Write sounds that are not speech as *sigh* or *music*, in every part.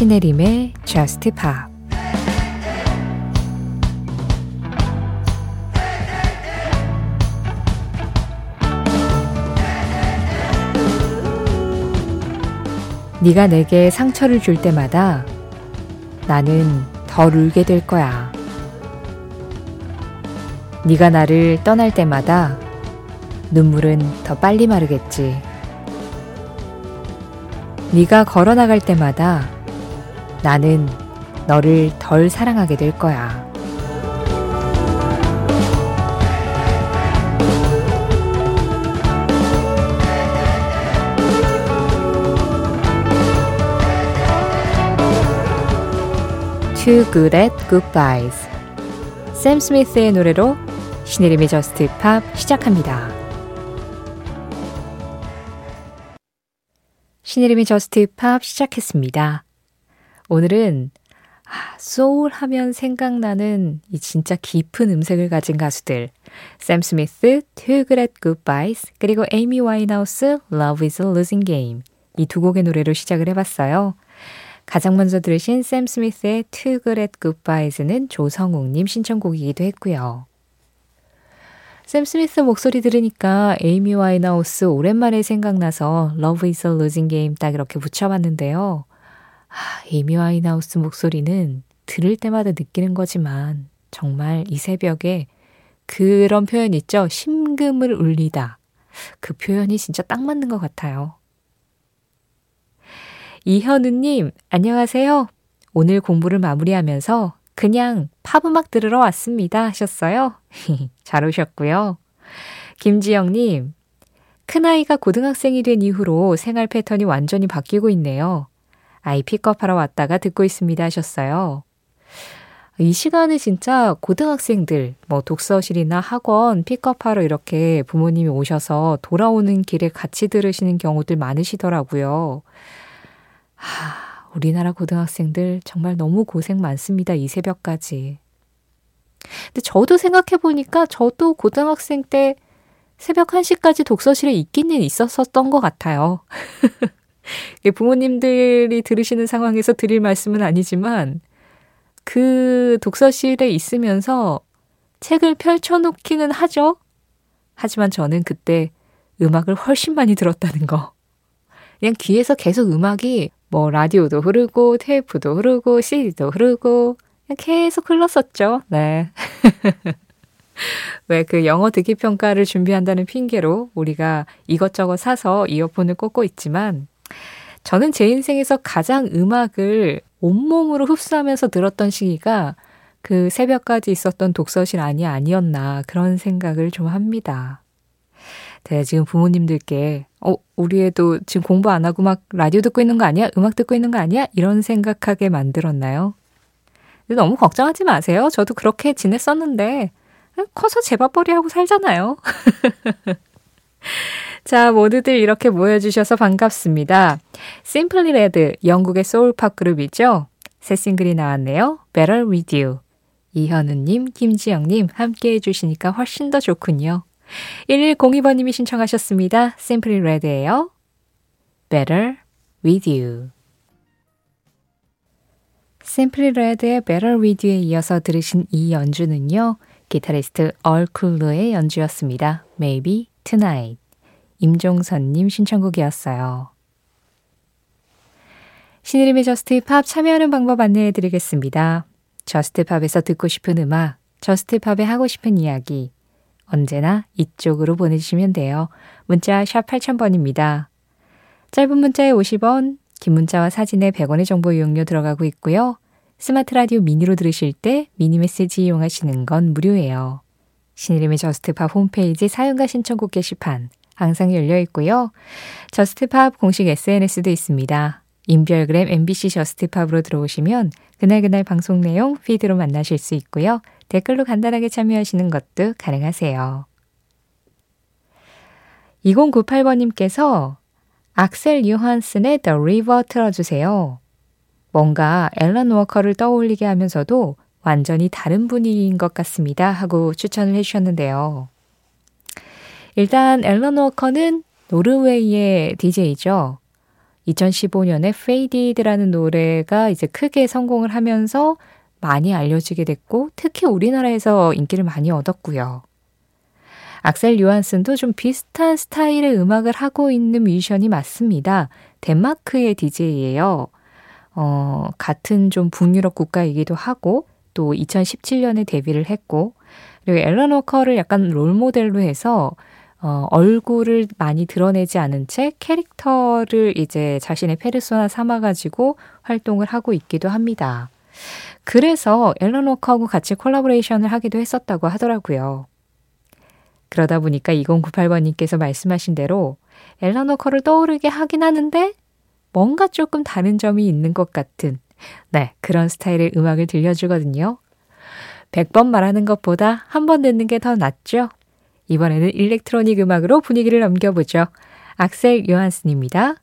신혜림의 Just Pop 네가 내게 상처를 줄 때마다 나는 덜 울게 될 거야. 네가 나를 떠날 때마다 눈물은 더 빨리 마르겠지. 네가 걸어 나갈 때마다 나는 너를 덜 사랑하게 될 거야. Too Good at Goodbyes 샘 스미스의 노래로 신혜림의 저스트 팝 시작합니다. 신혜림의 Just Pop 시작했습니다. 오늘은 아, 소울 하면 생각나는 이 진짜 깊은 음색을 가진 가수들 샘 스미스, at Goodbyes 그리고 에이미 와인하우스 Love is a Losing Game 이 두 곡의 노래로 시작을 해봤어요. 가장 먼저 들으신 샘 스미스의 at Goodbyes는 조성욱님 신청곡이기도 했고요. 샘 스미스 목소리 들으니까 에이미 와인하우스 오랜만에 생각나서 Love is a Losing Game 딱 이렇게 붙여봤는데요. 아, 에이미 와이나우스 목소리는 들을 때마다 느끼는 거지만 정말 이 새벽에 그런 표현 있죠? 심금을 울리다. 그 표현이 진짜 딱 맞는 것 같아요. 이현우님, 안녕하세요. 오늘 공부를 마무리하면서 그냥 팝음악 들으러 왔습니다 하셨어요. *laughs* 잘 오셨고요. 김지영님, 큰아이가 고등학생이 된 이후로 생활 패턴이 완전히 바뀌고 있네요. 아이 픽업하러 왔다가 듣고 있습니다 하셨어요. 이 시간에 진짜 고등학생들, 뭐 독서실이나 학원 픽업하러 이렇게 부모님이 오셔서 돌아오는 길에 같이 들으시는 경우들 많으시더라고요. 하, 우리나라 고등학생들 정말 너무 고생 많습니다. 이 새벽까지. 근데 저도 생각해보니까 저도 고등학생 때 새벽 1시까지 독서실에 있기는 있었었던 것 같아요. *laughs* *laughs* 부모님들이 들으시는 상황에서 드릴 말씀은 아니지만 그 독서실에 있으면서 책을 펼쳐놓기는 하죠. 하지만 저는 그때 음악을 훨씬 많이 들었다는 거. 그냥 귀에서 계속 음악이 뭐 라디오도 흐르고 테이프도 흐르고 CD도 흐르고 계속 흘렀었죠. 네. *laughs* 왜 그 영어 듣기 평가를 준비한다는 핑계로 우리가 이것저것 사서 이어폰을 꽂고 있지만 저는 제 인생에서 가장 음악을 온몸으로 흡수하면서 들었던 시기가 그 새벽까지 있었던 독서실 아니 아니었나 그런 생각을 좀 합니다. 제가 지금 부모님들께 어, 우리 애도 지금 공부 안 하고 막 라디오 듣고 있는 거 아니야? 음악 듣고 있는 거 아니야? 이런 생각하게 만들었나요? 너무 걱정하지 마세요. 저도 그렇게 지냈었는데 커서 재밥벌이 하고 살잖아요. *laughs* 자, 모두들 이렇게 모여주셔서 반갑습니다. Simply Red, 영국의 소울팝 그룹이죠. 새 싱글이 나왔네요. Better With You. 이현우님, 김지영님 함께 해주시니까 훨씬 더 좋군요. 1102번님이 신청하셨습니다. Simply Red예요. Better With You. Simply Red의 Better With You에 이어서 들으신 이 연주는요. 기타리스트 얼 클루의 연주였습니다. Maybe Tonight. 임종선님 신청곡이었어요. 신혜림의 Just Pop 참여하는 방법 안내해 드리겠습니다. Just Pop에서 듣고 싶은 음악, Just Pop에 하고 싶은 이야기, 언제나 이쪽으로 보내주시면 돼요. 문자 샵 8000번입니다. 짧은 문자에 50원, 긴 문자와 사진에 100원의 정보 이용료 들어가고 있고요. 스마트 라디오 미니로 들으실 때 미니 메시지 이용하시는 건 무료예요. 신혜림의 Just Pop 홈페이지 사연과 신청곡 게시판 항상 열려 있고요. Just Pop 공식 SNS도 있습니다. 인별그램 MBC Just Pop으로 들어오시면 그날그날 방송 내용 feed로 만나실 수 있고요. 댓글로 간단하게 참여하시는 것도 가능하세요. 2098번님께서 악셀 요한슨의 The River 틀어주세요. 뭔가 앨런 워커를 떠올리게 하면서도 완전히 다른 분위기인 것 같습니다. 하고 추천을 해주셨는데요. 일단 앨런 워커는 노르웨이의 DJ죠. 2015년에 Faded라는 노래가 이제 크게 성공을 하면서 많이 알려지게 됐고 특히 우리나라에서 인기를 많이 얻었고요. 악셀 요한슨도 좀 비슷한 스타일의 음악을 하고 있는 뮤지션이 맞습니다. 덴마크의 DJ예요. 어, 같은 좀 북유럽 국가이기도 하고 또 2017년에 데뷔를 했고 그리고 앨런 워커를 약간 롤모델로 해서 어, 얼굴을 많이 드러내지 않은 채 캐릭터를 이제 자신의 페르소나 삼아가지고 활동을 하고 있기도 합니다. 그래서 앨런 워커하고 같이 collaboration을 하기도 했었다고 하더라고요. 그러다 보니까 2098번님께서 말씀하신 대로 앨런 워커를 떠오르게 하긴 하는데 뭔가 조금 다른 점이 있는 것 같은 네, 그런 스타일의 음악을 들려주거든요. 100번 말하는 것보다 한 번 듣는 게 더 낫죠? 이번에는 일렉트로닉 음악으로 분위기를 넘겨보죠. 악셀 요한슨입니다.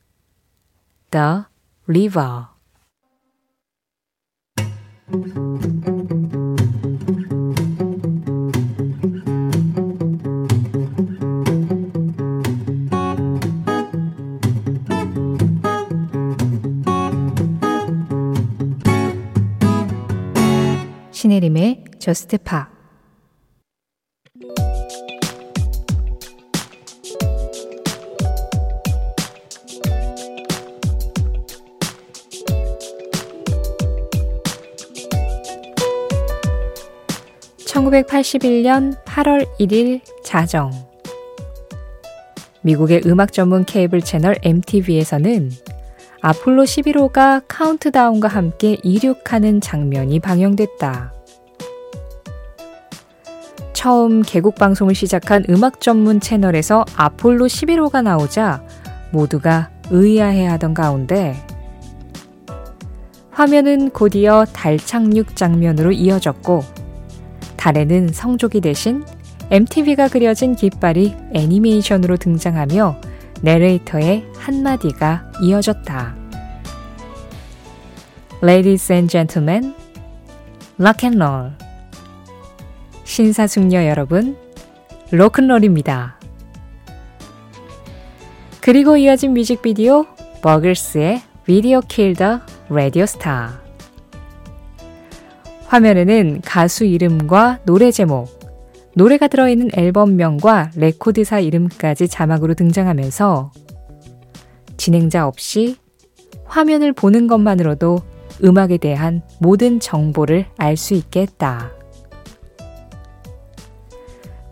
The River 신혜림의 저스트 파 1981년 8월 1일 자정 미국의 음악 전문 케이블 채널 MTV에서는 아폴로 11호가 카운트다운과 함께 이륙하는 장면이 방영됐다. 처음 개국 방송을 시작한 음악 전문 채널에서 아폴로 11호가 나오자 모두가 의아해하던 가운데 화면은 곧이어 달 착륙 장면으로 이어졌고 달에는 성조기 대신 MTV가 그려진 깃발이 애니메이션으로 등장하며 내레이터의 한마디가 이어졌다. Ladies and gentlemen, rock and roll. 신사숙녀 여러분, 로큰롤입니다. 그리고 이어진 뮤직비디오 버글스의 비디오 킬더 라디오 스타. 화면에는 가수 이름과 노래 제목, 노래가 들어있는 앨범명과 레코드사 이름까지 자막으로 등장하면서 진행자 없이 화면을 보는 것만으로도 음악에 대한 모든 정보를 알 수 있게 했다.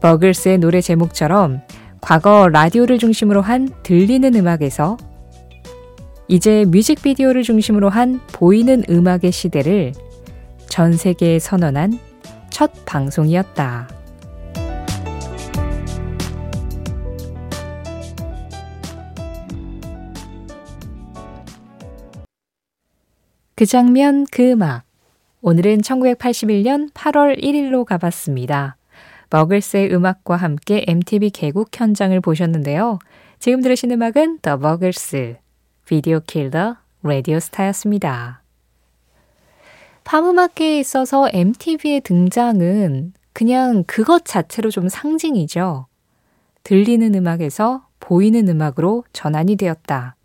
버글스의 노래 제목처럼 과거 라디오를 중심으로 한 들리는 음악에서 이제 뮤직비디오를 중심으로 한 보이는 음악의 시대를 전 세계에 선언한 첫 방송이었다. 그 장면, 그 음악. 오늘은 1981년 8월 1일로 가봤습니다. 버글스의 음악과 함께 MTV 개국 현장을 보셨는데요. 지금 들으신 음악은 The 버글스, 비디오 킬더, 라디오 스타였습니다. 팜음악계에 있어서 MTV의 등장은 그냥 그것 자체로 좀 상징이죠. 들리는 음악에서 보이는 음악으로 전환이 되었다.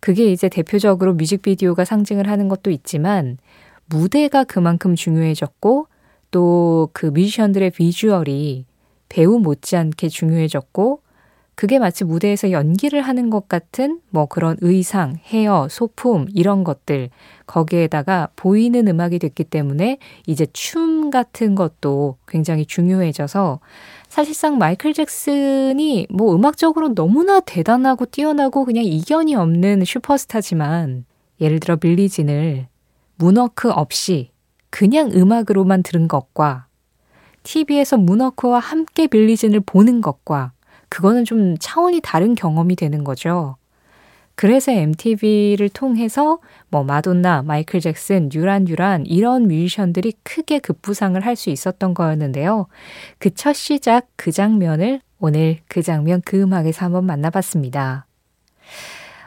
그게 이제 대표적으로 뮤직비디오가 상징을 하는 것도 있지만 무대가 그만큼 중요해졌고 또 그 뮤지션들의 비주얼이 배우 못지않게 중요해졌고 그게 마치 무대에서 연기를 하는 것 같은 뭐 그런 의상, 헤어, 소품 이런 것들 거기에다가 보이는 음악이 됐기 때문에 이제 춤 같은 것도 굉장히 중요해져서 사실상 마이클 잭슨이 뭐 음악적으로 너무나 대단하고 뛰어나고 그냥 이견이 없는 슈퍼스타지만 예를 들어 Billie Jean을 moonwalk 없이 그냥 음악으로만 들은 것과 TV에서 문워크와 함께 빌리진을 보는 것과 그거는 좀 차원이 다른 경험이 되는 거죠. 그래서 MTV를 통해서 뭐 마돈나, 마이클 잭슨, 뉴란 뉴란 이런 뮤지션들이 크게 급부상을 할 수 있었던 거였는데요. 그 첫 시작 그 장면을 오늘 그 장면 그 음악에서 한번 만나봤습니다.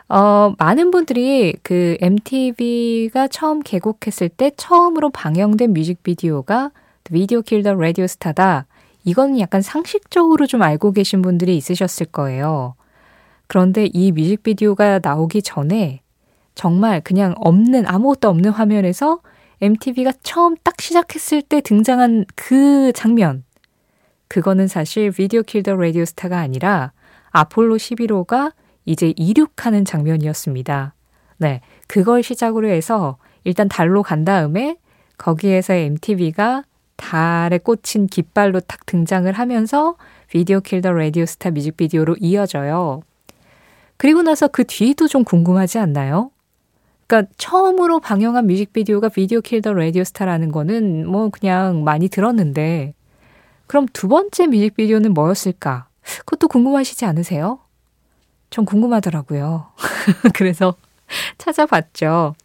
어, 많은 분들이 그 MTV가 처음 개국했을 때 처음으로 방영된 뮤직비디오가 비디오 킬더 라디오 스타다. 이건 약간 상식적으로 좀 알고 계신 분들이 있으셨을 거예요. 그런데 이 뮤직비디오가 나오기 전에 정말 그냥 없는, 아무것도 없는 화면에서 MTV가 처음 딱 시작했을 때 등장한 그 장면. 그거는 사실 비디오 킬더 라디오 스타가 아니라 아폴로 11호가 이제 이륙하는 장면이었습니다. 네. 그걸 시작으로 해서 일단 달로 간 다음에 거기에서 MTV가 달에 꽂힌 깃발로 탁 등장을 하면서 Video Killed the Radio Star 뮤직비디오로 이어져요. 그리고 나서 그 뒤도 좀 궁금하지 않나요? 그러니까 처음으로 방영한 뮤직비디오가 Video Killed the Radio Star라는 거는 뭐 그냥 많이 들었는데 그럼 두 번째 뮤직비디오는 뭐였을까? 그것도 궁금하시지 않으세요? 전 궁금하더라고요. *laughs* 그래서 찾아봤죠.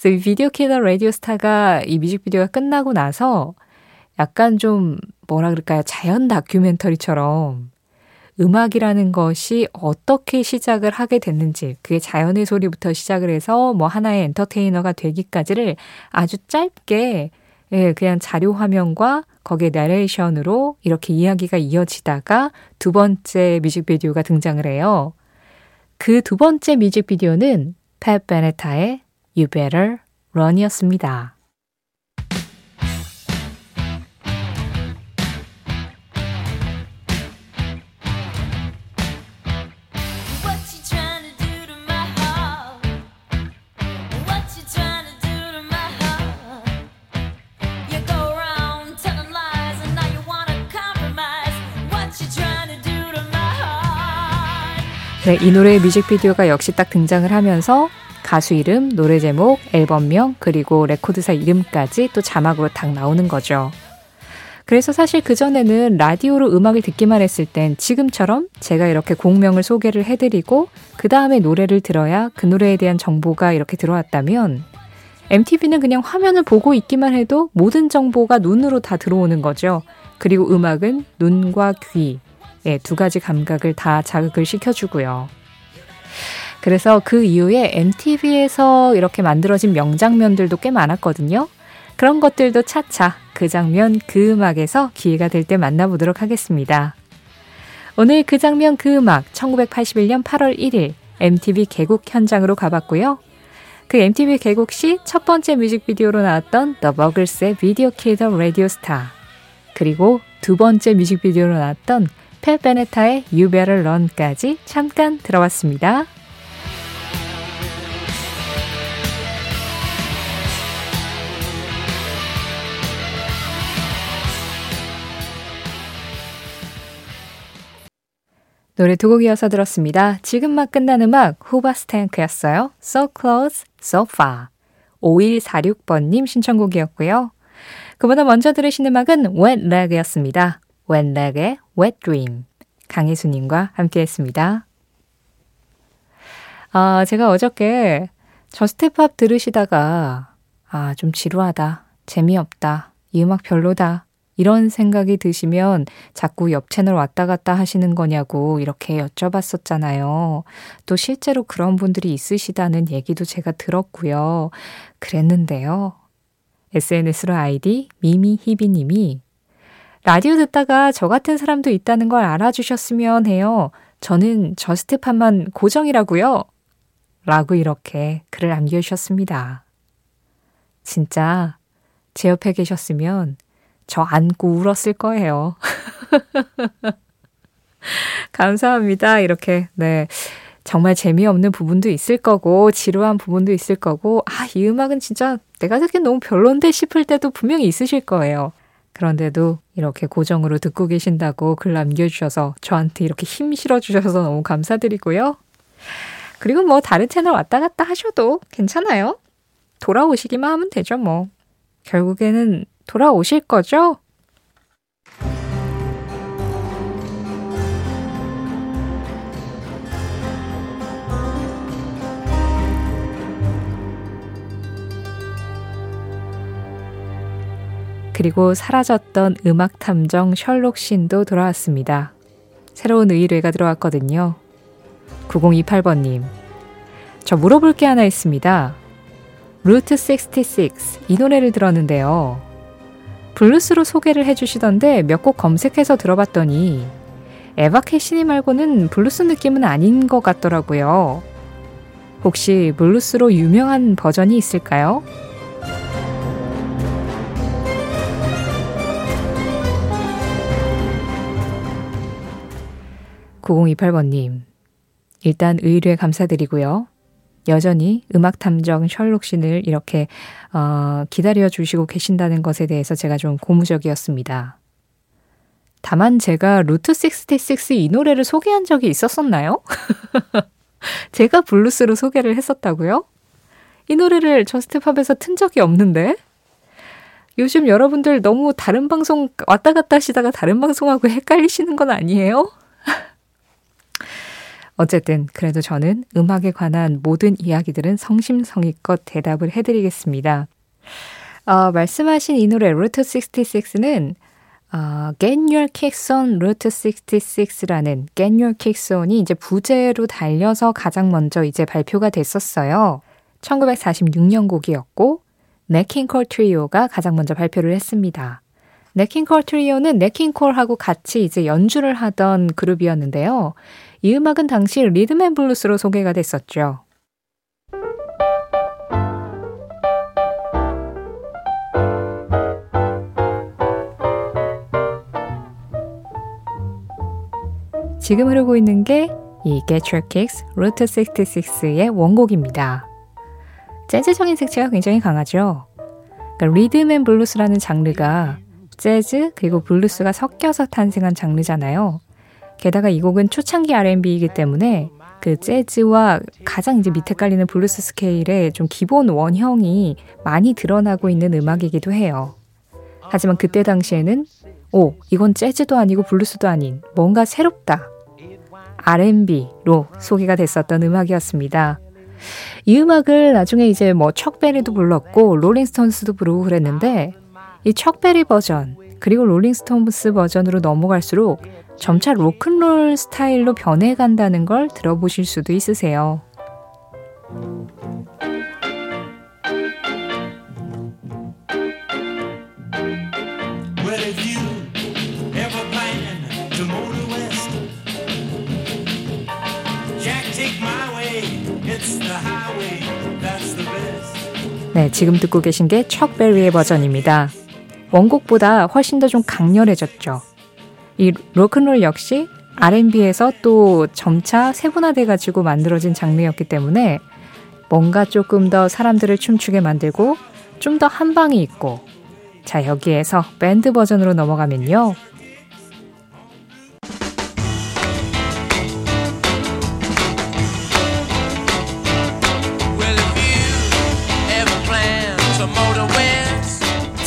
그래서 이 비디오 킬러 라디오 스타가 이 뮤직비디오가 끝나고 나서 약간 좀 뭐라 그럴까요? 자연 다큐멘터리처럼 음악이라는 것이 어떻게 시작을 하게 됐는지, 그게 자연의 소리부터 시작을 해서 뭐 하나의 엔터테이너가 되기까지를 아주 짧게 예, 그냥 자료 화면과 거기에 내레이션으로 이렇게 이야기가 이어지다가 두 번째 뮤직비디오가 등장을 해요. 그 두 번째 뮤직비디오는 팻 베네타의 You Better Run이었습니다. 네, 이 노래의 뮤직비디오가 역시 딱 등장을 하면서 가수 이름, 노래 제목, 앨범명, 그리고 레코드사 이름까지 또 자막으로 딱 나오는 거죠. 그래서 사실 그전에는 라디오로 음악을 듣기만 했을 땐 지금처럼 제가 이렇게 곡명을 소개를 해드리고 그 다음에 노래를 들어야 그 노래에 대한 정보가 이렇게 들어왔다면 MTV는 그냥 화면을 보고 있기만 해도 모든 정보가 눈으로 다 들어오는 거죠. 그리고 음악은 눈과 귀, 예, 두 가지 감각을 다 자극을 시켜주고요. 그래서 그 이후에 MTV에서 이렇게 만들어진 명장면들도 꽤 많았거든요. 그런 것들도 차차 그 장면, 그 음악에서 기회가 될 때 만나보도록 하겠습니다. 오늘 그 장면, 그 음악 1981년 8월 1일 MTV 개국 현장으로 가봤고요. 그 MTV 개국 시 첫 번째 뮤직비디오로 나왔던 The Bugles의 비디오 킬더 라디오 스타 그리고 두 번째 뮤직비디오로 나왔던 펠 베네타의 You Better Run까지 잠깐 들어봤습니다. 노래 두 곡이어서 들었습니다. 지금 막 끝난 음악 후바스탱크였어요. So Close, So Far. 5146번님 신청곡이었고요. 그보다 먼저 들으신 음악은 Wet Leg였습니다. Leg의 Wet Dream. 강혜수님과 함께 했습니다. 아, 제가 어저께 저스텝팝 들으시다가, 아, 좀 지루하다. 재미없다. 이 음악 별로다. 이런 생각이 드시면 자꾸 옆 채널 왔다 갔다 하시는 거냐고 이렇게 여쭤봤었잖아요. 또 실제로 그런 분들이 있으시다는 얘기도 제가 들었고요. 그랬는데요. SNS로 아이디 미미희비님이 라디오 듣다가 저 같은 사람도 있다는 걸 알아주셨으면 해요. 저는 저스트팝만 고정이라고요. 라고 이렇게 글을 남겨주셨습니다. 진짜 제 옆에 계셨으면 저 안고 울었을 거예요. *laughs* 감사합니다. 이렇게, 네. 정말 재미없는 부분도 있을 거고, 지루한 부분도 있을 거고, 아, 이 음악은 진짜 내가 듣기엔 너무 별론데 싶을 때도 분명히 있으실 거예요. 그런데도 이렇게 고정으로 듣고 계신다고 글 남겨주셔서 저한테 이렇게 힘 실어주셔서 너무 감사드리고요. 그리고 뭐 다른 채널 왔다 갔다 하셔도 괜찮아요. 돌아오시기만 하면 되죠, 뭐. 결국에는 돌아오실 거죠? 그리고 사라졌던 음악 탐정 셜록 신도 돌아왔습니다. 새로운 의뢰가 들어왔거든요. 9028번님. 저 물어볼 게 하나 있습니다. Route 66, 이 노래를 들었는데요. 블루스로 소개를 해주시던데 몇 곡 검색해서 들어봤더니 에바 캐시디 말고는 블루스 느낌은 아닌 것 같더라고요. 혹시 블루스로 유명한 버전이 있을까요? 9028번님, 일단 의뢰 감사드리고요. 여전히 음악 탐정 셜록신을 이렇게 어, 기다려 주시고 계신다는 것에 대해서 제가 좀 고무적이었습니다. 다만 제가 Route 66 이 노래를 소개한 적이 있었었나요? *laughs* 제가 블루스로 소개를 했었다고요? 이 노래를 JUST POP에서 튼 적이 없는데? 요즘 여러분들 너무 다른 방송 왔다 갔다 하시다가 다른 방송하고 헷갈리시는 건 아니에요? 어쨌든 그래도 저는 음악에 관한 모든 이야기들은 성심성의껏 대답을 해드리겠습니다. 어, 말씀하신 이 노래 루트 66는 어, Get Your Kicks on Route 66라는 Get Your Kicks on이 이제 부제로 달려서 가장 먼저 이제 발표가 됐었어요. 1946년 곡이었고 네킹콜 트리오가 가장 먼저 발표를 했습니다. 네킹콜 트리오는 네킹콜하고 같이 이제 연주를 하던 그룹이었는데요. 이 음악은 당시 Rhythm and Blues로 소개가 됐었죠. 지금 흐르고 있는 게 이 Get Your Kicks Route 66의 원곡입니다. 재즈적인 색채가 굉장히 강하죠. 그러니까 Rhythm and Blues라는 장르가 재즈 그리고 블루스가 섞여서 탄생한 장르잖아요. 게다가 이 곡은 초창기 R&B이기 때문에 그 재즈와 가장 이제 밑에 깔리는 블루스 스케일의 좀 기본 원형이 많이 드러나고 있는 음악이기도 해요. 하지만 그때 당시에는 오, 이건 재즈도 아니고 블루스도 아닌 뭔가 새롭다. R&B로 소개가 됐었던 음악이었습니다. 이 음악을 나중에 이제 뭐 척베리도 불렀고 롤링스톤스도 부르고 그랬는데 이 척베리 버전 그리고 롤링스톤스 버전으로 넘어갈수록 점차 로큰롤 스타일로 변해간다는 걸 들어보실 수도 있으세요. 네, 지금 듣고 계신 게 척베리의 버전입니다. 원곡보다 훨씬 더 좀 강렬해졌죠. 이 로큰롤 역시 R&B에서 또 점차 세분화돼 가지고 만들어진 장르였기 때문에 뭔가 조금 더 사람들을 춤추게 만들고 좀 더 한방이 있고 자 여기에서 밴드 버전으로 넘어가면요.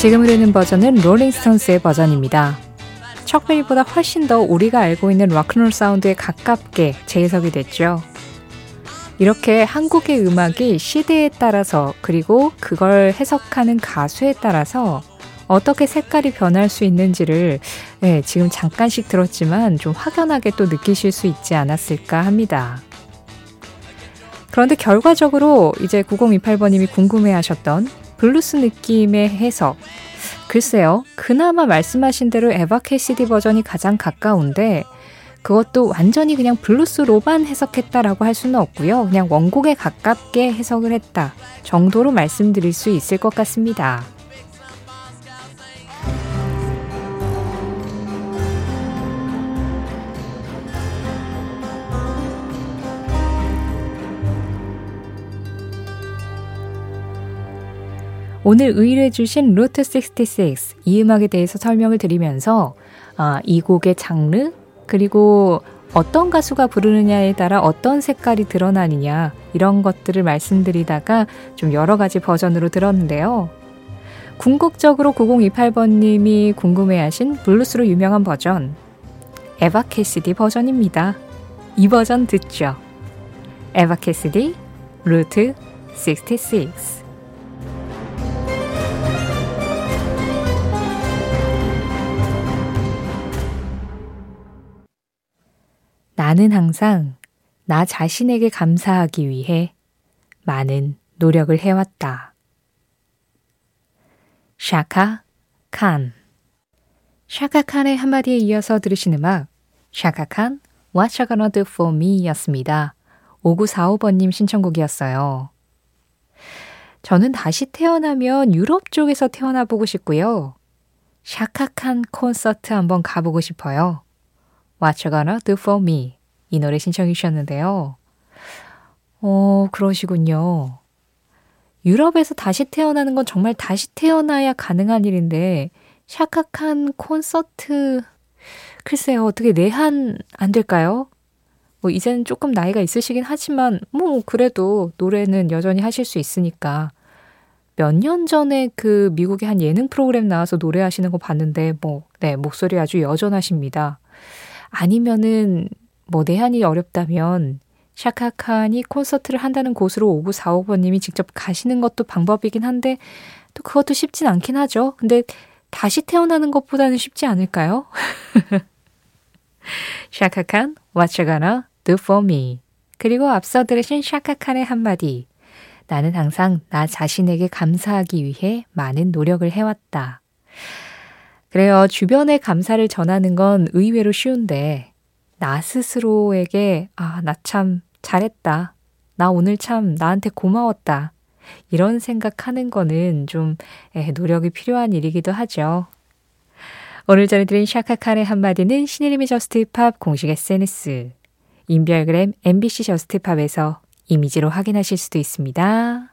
지금 흐르는 버전은 롤링스톤스의 버전입니다. 척베리보다 훨씬 더 우리가 알고 있는 락큰롤 사운드에 가깝게 재해석이 됐죠. 이렇게 한 곡의 음악이 시대에 따라서 그리고 그걸 해석하는 가수에 따라서 어떻게 색깔이 변할 수 있는지를 네, 지금 잠깐씩 들었지만 좀 확연하게 또 느끼실 수 있지 않았을까 합니다. 그런데 결과적으로 이제 9028번님이 궁금해 하셨던 블루스 느낌의 해석. 글쎄요, 그나마 말씀하신 대로 에바 캐시디 버전이 가장 가까운데, 그것도 완전히 그냥 블루스로만 해석했다라고 할 수는 없고요. 그냥 원곡에 가깝게 해석을 했다 정도로 말씀드릴 수 있을 것 같습니다. 오늘 의뢰해 주신 Route 66 이 음악에 대해서 설명을 드리면서 아, 이 곡의 장르 그리고 어떤 가수가 부르느냐에 따라 어떤 색깔이 드러나느냐 이런 것들을 말씀드리다가 좀 여러 가지 버전으로 들었는데요. 궁극적으로 9028번님이 궁금해하신 블루스로 유명한 버전 에바 캐시디 버전입니다. 이 버전 듣죠. 에바 캐시디 루트 66 나는 항상 나 자신에게 감사하기 위해 많은 노력을 해왔다. 샤카 칸 샤카 칸의 한마디에 이어서 들으신 음악 샤카 칸 What You Gonna Do For Me 였습니다. 5945번님 신청곡이었어요. 저는 다시 태어나면 유럽 쪽에서 태어나 보고 싶고요. 샤카칸 콘서트 한번 가보고 싶어요. What you gonna do for me? 이 노래 신청해 주셨는데요. 어, 그러시군요. 유럽에서 다시 태어나는 건 정말 다시 태어나야 가능한 일인데, 샤카칸 콘서트, 글쎄요, 어떻게 내한 안 될까요? 뭐, 이제는 조금 나이가 있으시긴 하지만, 뭐, 그래도 노래는 여전히 하실 수 있으니까. 몇 년 전에 그 미국의 한 예능 프로그램 나와서 노래하시는 거 봤는데, 뭐, 네, 목소리 아주 여전하십니다. 아니면은, 뭐, 내한이 어렵다면, 샤카칸이 콘서트를 한다는 곳으로 5945번님이 직접 가시는 것도 방법이긴 한데, 또 그것도 쉽진 않긴 하죠. 근데 다시 태어나는 것보다는 쉽지 않을까요? *laughs* 샤카칸, What you gonna do for me? 그리고 앞서 들으신 샤카칸의 한마디. 나는 항상 나 자신에게 감사하기 위해 많은 노력을 해왔다. 그래요. 주변에 감사를 전하는 건 의외로 쉬운데, 나 스스로에게, 아, 나 참 잘했다. 나 오늘 참 나한테 고마웠다. 이런 생각하는 거는 좀 노력이 필요한 일이기도 하죠. 오늘 전해드린 샤카칸의 한마디는 신혜림의 JUST POP 공식 SNS, 인별그램 MBC JUST POP에서 이미지로 확인하실 수도 있습니다.